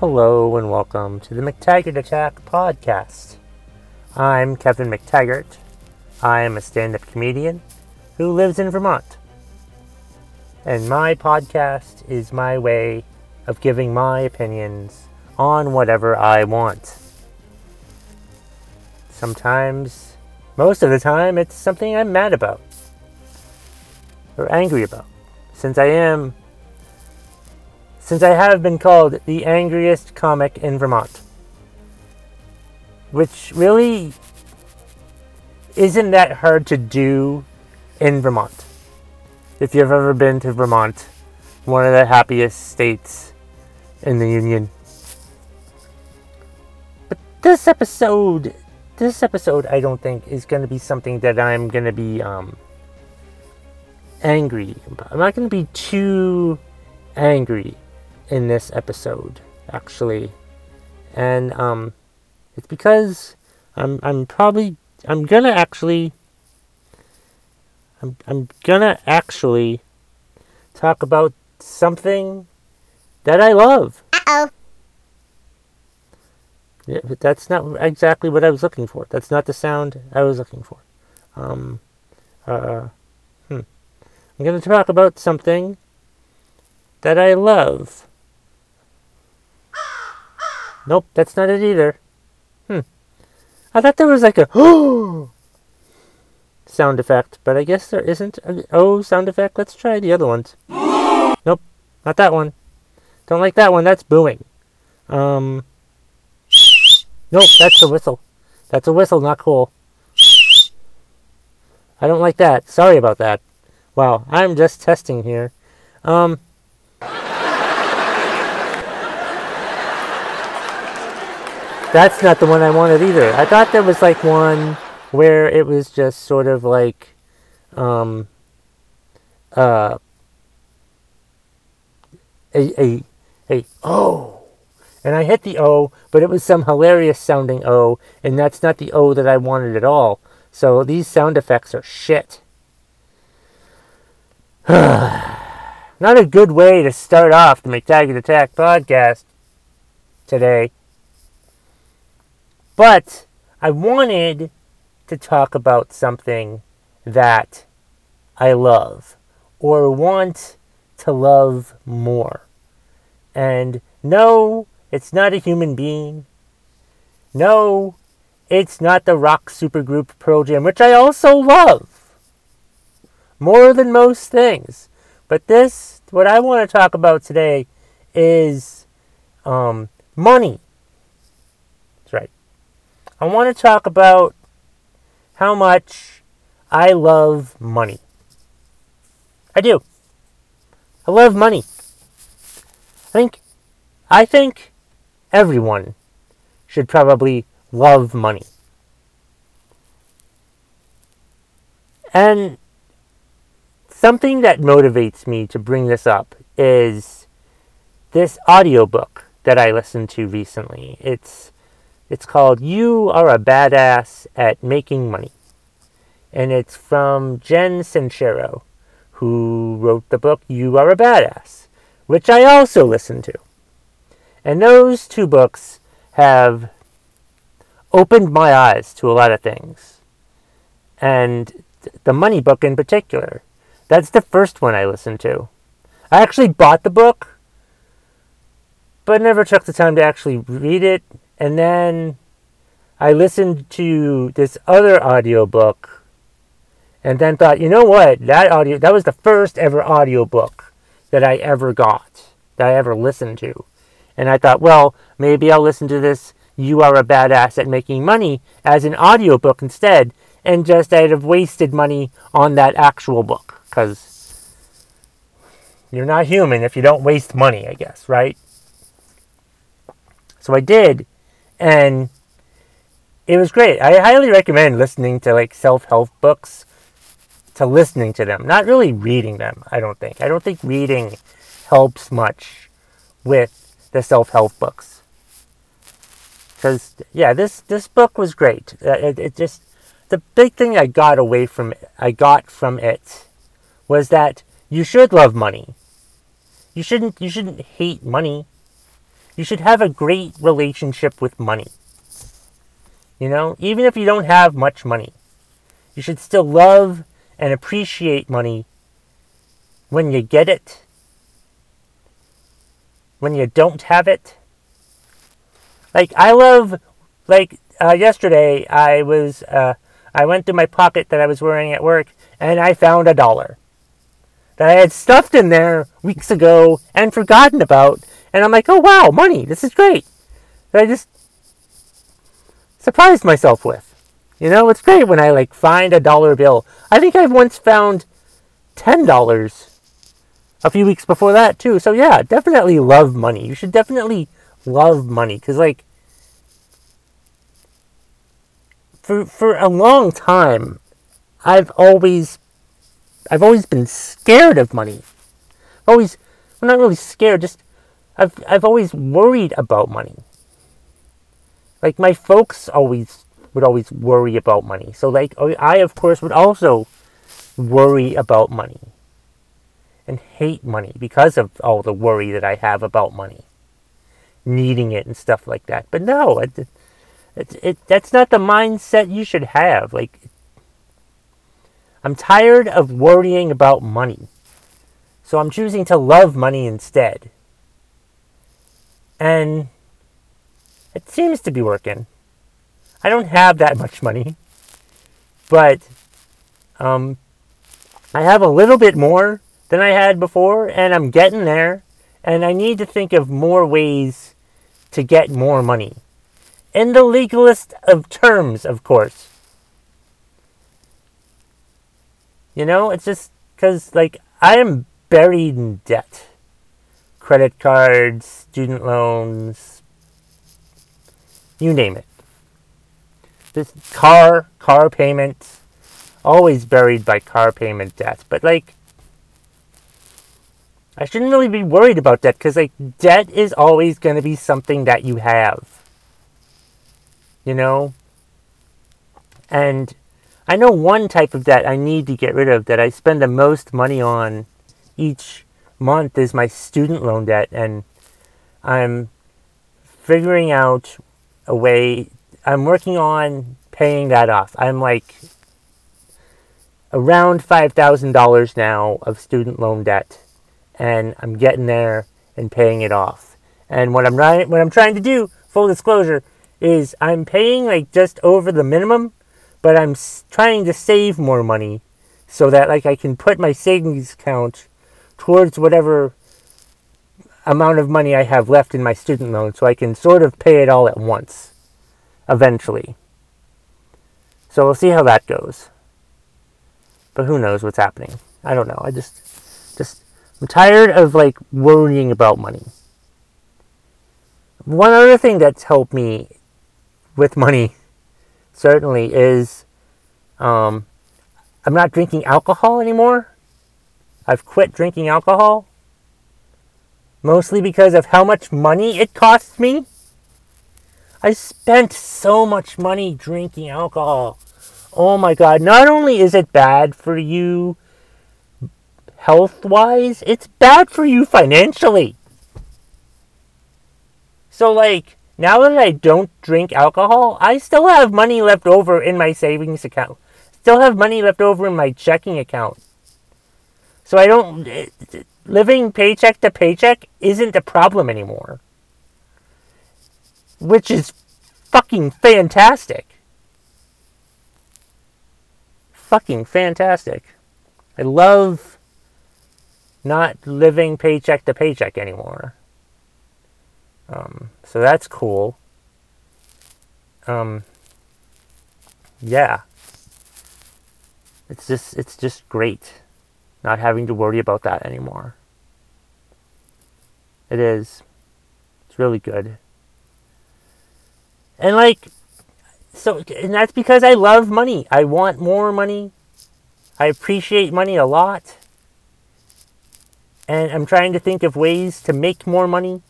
Hello and welcome to the McTaggart Attack podcast. I'm Kevin McTaggart. I am a stand up comedian who lives in Vermont. And my podcast is my way of giving my opinions on whatever I want. Sometimes, most of the time, it's something I'm mad about or angry about. Since I am since I have been called the angriest comic in Vermont. Which really isn't that hard to do in Vermont. If you've ever been to Vermont, one of the happiest states in the Union. But this episode, this episode, I don't think is going to be something that I'm going to be um, angry. I'm not going to be too angry in this episode, actually, and um, it's because I'm I'm probably I'm gonna actually I'm I'm gonna actually talk about something that I love. Uh oh. Yeah, but that's not exactly what I was looking for. That's not the sound I was looking for. Um, uh, hmm. I'm going to talk about something that I love. Nope, that's not it either. Hmm. I thought there was like a sound effect, but I guess there isn't a oh sound effect. Let's try the other ones. nope, not that one. Don't like that one. That's booing. Um. Nope, that's a whistle. That's a whistle, not cool. I don't like that. Sorry about that. Wow, I'm just testing here. Um. That's not the one I wanted either. I thought there was like one where it was just sort of like, um, uh, a, a, a, oh. And I hit the O, but it was some hilarious sounding O, and that's not the O that I wanted at all. So these sound effects are shit. not a good way to start off the McTaggart Attack podcast today. But I wanted to talk about something that I love or want to love more. And no, it's not a human being. No, it's not the rock supergroup Pearl Jam, which I also love more than most things. But this, what I want to talk about today, is um, money. That's right. I want to talk about how much I love money. I do. I love money. I think I think everyone should probably love money. And something that motivates me to bring this up is this audiobook that I listened to recently. It's it's called You Are a Badass at Making Money. And it's from Jen Sincero, who wrote the book You Are a Badass, which I also listened to. And those two books have opened my eyes to a lot of things. And the money book in particular. That's the first one I listened to. I actually bought the book, but never took the time to actually read it and then I listened to this other audiobook and then thought, you know what? That audio that was the first ever audiobook that I ever got, that I ever listened to. And I thought, well, maybe I'll listen to this You Are a Badass at Making Money as an audiobook instead and just I'd have wasted money on that actual book cuz you're not human if you don't waste money, I guess, right? So I did and it was great. I highly recommend listening to like self-help books to listening to them, not really reading them, I don't think. I don't think reading helps much with the self-help books. because yeah, this this book was great. Uh, it, it just the big thing I got away from it, I got from it was that you should love money. You shouldn't you shouldn't hate money. You should have a great relationship with money. You know, even if you don't have much money, you should still love and appreciate money when you get it, when you don't have it. Like I love, like uh, yesterday, I was uh, I went through my pocket that I was wearing at work, and I found a dollar that I had stuffed in there weeks ago and forgotten about. And I'm like, oh wow, money! This is great. That I just surprised myself with. You know, it's great when I like find a dollar bill. I think I've once found ten dollars a few weeks before that too. So yeah, definitely love money. You should definitely love money because like for for a long time, I've always I've always been scared of money. Always, I'm not really scared. Just I've I've always worried about money. Like my folks always would always worry about money. So like I of course would also worry about money and hate money because of all the worry that I have about money, needing it and stuff like that. But no, it, it, it that's not the mindset you should have. Like I'm tired of worrying about money. So I'm choosing to love money instead. And it seems to be working. I don't have that much money, but um, I have a little bit more than I had before, and I'm getting there. And I need to think of more ways to get more money. In the legalist of terms, of course. You know, it's just because, like, I am buried in debt credit cards, student loans, you name it. This car, car payments, always buried by car payment debt. But like, I shouldn't really be worried about debt because like debt is always going to be something that you have. You know? And I know one type of debt I need to get rid of that I spend the most money on each month is my student loan debt and I'm figuring out a way. I'm working on paying that off. I'm like around $5,000 now of student loan debt and I'm getting there and paying it off. And what I'm what I'm trying to do, full disclosure, is I'm paying like just over the minimum, but I'm trying to save more money so that like I can put my savings account towards whatever amount of money I have left in my student loan so I can sort of pay it all at once eventually. So we'll see how that goes. But who knows what's happening? I don't know. I just I'm tired of like worrying about money. One other thing that's helped me with money certainly is um, I'm not drinking alcohol anymore. I've quit drinking alcohol mostly because of how much money it costs me. I spent so much money drinking alcohol. Oh my god, not only is it bad for you health wise, it's bad for you financially. So, like, now that I don't drink alcohol, I still have money left over in my savings account. Still have money left over in my checking account. So I don't. Eh, living paycheck to paycheck isn't a problem anymore. Which is fucking fantastic. Fucking fantastic. I love not living paycheck to paycheck anymore. Um, so that's cool. Um, yeah. It's just it's just great not having to worry about that anymore. It is. It's really good. And like so and that's because I love money. I want more money. I appreciate money a lot. And I'm trying to think of ways to make more money.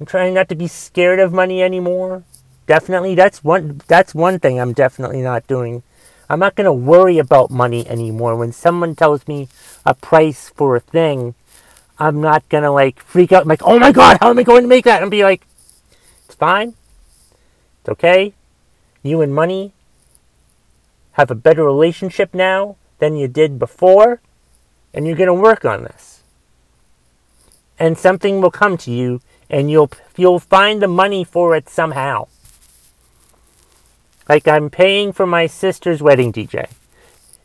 I'm trying not to be scared of money anymore. Definitely, that's one. That's one thing I'm definitely not doing. I'm not gonna worry about money anymore. When someone tells me a price for a thing, I'm not gonna like freak out. I'm like, oh my god, how am I going to make that? And be like, it's fine. It's okay. You and money have a better relationship now than you did before, and you're gonna work on this. And something will come to you, and you'll you'll find the money for it somehow. Like I'm paying for my sister's wedding DJ.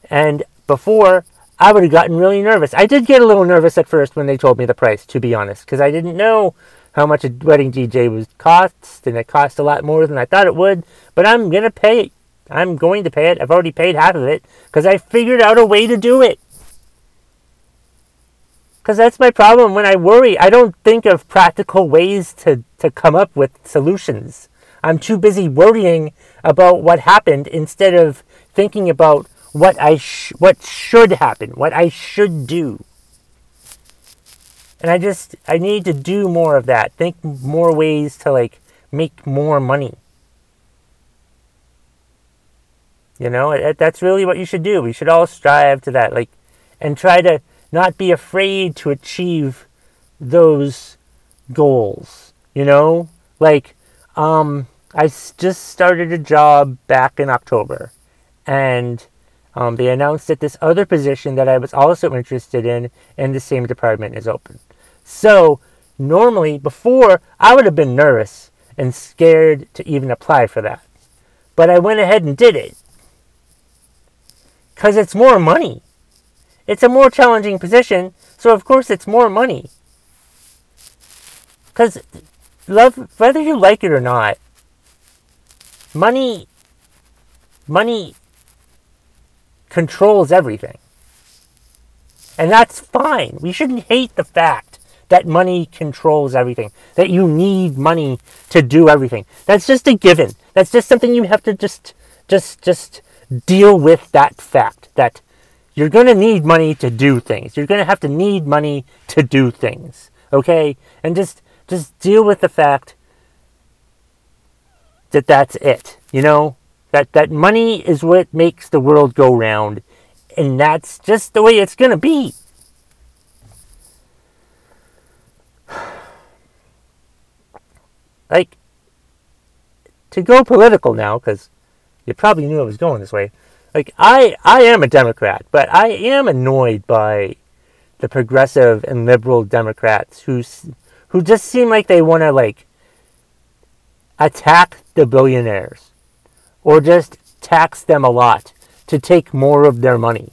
And before, I would have gotten really nervous. I did get a little nervous at first when they told me the price, to be honest, because I didn't know how much a wedding DJ was cost, and it cost a lot more than I thought it would. But I'm gonna pay it. I'm going to pay it. I've already paid half of it because I figured out a way to do it. Because that's my problem when I worry. I don't think of practical ways to, to come up with solutions. I'm too busy worrying about what happened instead of thinking about what I sh- what should happen, what I should do. And I just I need to do more of that. Think more ways to like make more money. You know, that's really what you should do. We should all strive to that like and try to not be afraid to achieve those goals, you know? Like um I just started a job back in October, and um, they announced that this other position that I was also interested in in the same department is open. So, normally, before, I would have been nervous and scared to even apply for that. But I went ahead and did it. Because it's more money. It's a more challenging position, so of course it's more money. Because, love, whether you like it or not, money money controls everything. And that's fine. We shouldn't hate the fact that money controls everything. That you need money to do everything. That's just a given. That's just something you have to just just just deal with that fact that you're going to need money to do things. You're going to have to need money to do things. Okay? And just just deal with the fact that that's it. You know, that that money is what makes the world go round, and that's just the way it's gonna be. Like to go political now, because you probably knew I was going this way. Like I, I am a Democrat, but I am annoyed by the progressive and liberal Democrats who, who just seem like they want to like attack the billionaires or just tax them a lot to take more of their money.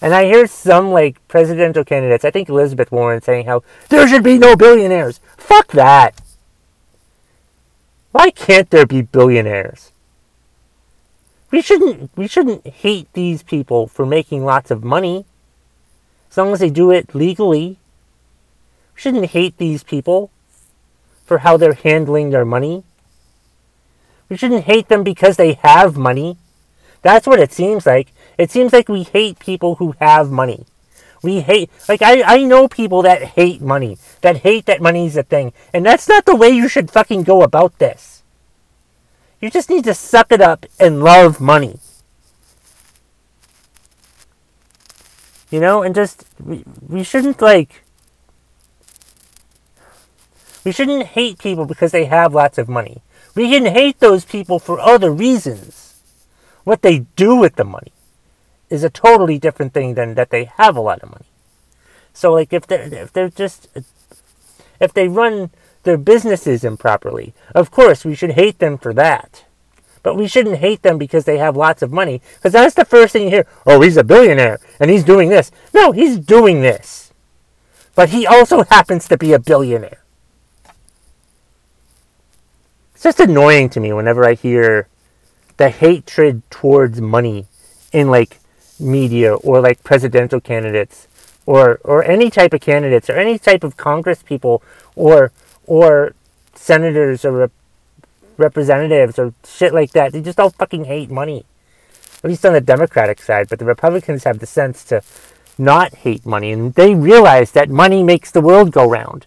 And I hear some like presidential candidates, I think Elizabeth Warren, saying how there should be no billionaires. Fuck that. Why can't there be billionaires? We shouldn't we shouldn't hate these people for making lots of money. As long as they do it legally. We shouldn't hate these people for how they're handling their money. We shouldn't hate them because they have money. That's what it seems like. It seems like we hate people who have money. We hate, like, I, I know people that hate money, that hate that money's a thing. And that's not the way you should fucking go about this. You just need to suck it up and love money. You know, and just, we, we shouldn't, like, we shouldn't hate people because they have lots of money. We can hate those people for other reasons. What they do with the money is a totally different thing than that they have a lot of money. So, like, if they're, if they're just, if they run their businesses improperly, of course, we should hate them for that. But we shouldn't hate them because they have lots of money, because that's the first thing you hear. Oh, he's a billionaire and he's doing this. No, he's doing this. But he also happens to be a billionaire. It's just annoying to me whenever I hear the hatred towards money in like media or like presidential candidates or or any type of candidates or any type of Congress people or or senators or rep- representatives or shit like that. They just all fucking hate money. At least on the Democratic side, but the Republicans have the sense to not hate money and they realize that money makes the world go round.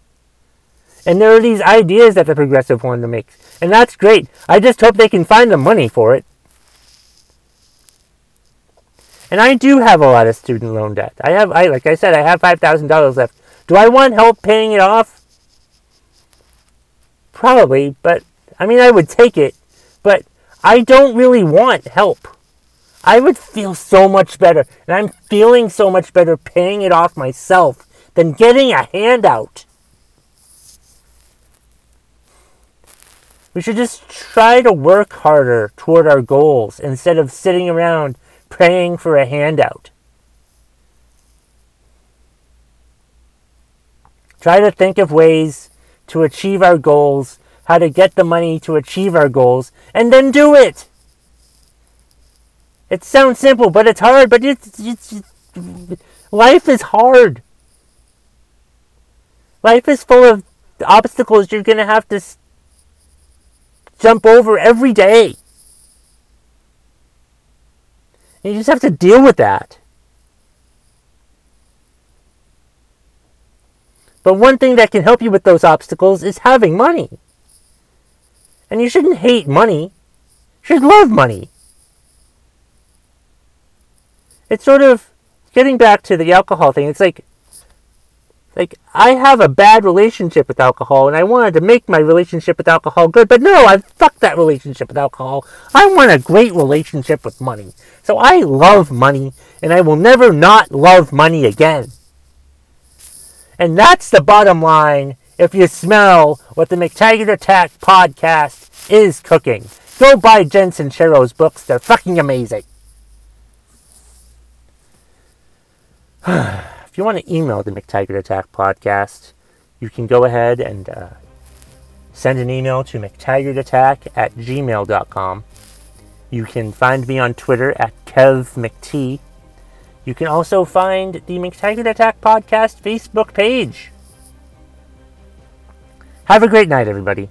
And there are these ideas that the progressive want to make. And that's great. I just hope they can find the money for it. And I do have a lot of student loan debt. I have, I like I said, I have five thousand dollars left. Do I want help paying it off? Probably, but I mean, I would take it, but I don't really want help. I would feel so much better, and I'm feeling so much better paying it off myself than getting a handout. We should just try to work harder toward our goals instead of sitting around praying for a handout. Try to think of ways to achieve our goals, how to get the money to achieve our goals, and then do it. It sounds simple, but it's hard. But it's, it's, it's life is hard. Life is full of obstacles you're going to have to jump over every day. And you just have to deal with that. But one thing that can help you with those obstacles is having money. And you shouldn't hate money. You should love money. It's sort of getting back to the alcohol thing. It's like like I have a bad relationship with alcohol and I wanted to make my relationship with alcohol good, but no, I fucked that relationship with alcohol. I want a great relationship with money. So I love money and I will never not love money again. And that's the bottom line if you smell what the McTaggart Attack podcast is cooking. Go buy Jen Sincero's books, they're fucking amazing. if you want to email the McTaggart Attack podcast, you can go ahead and uh, send an email to McTaggartAttack at gmail.com. You can find me on Twitter at KevMcT. You can also find the McTaggart Attack podcast Facebook page. Have a great night, everybody.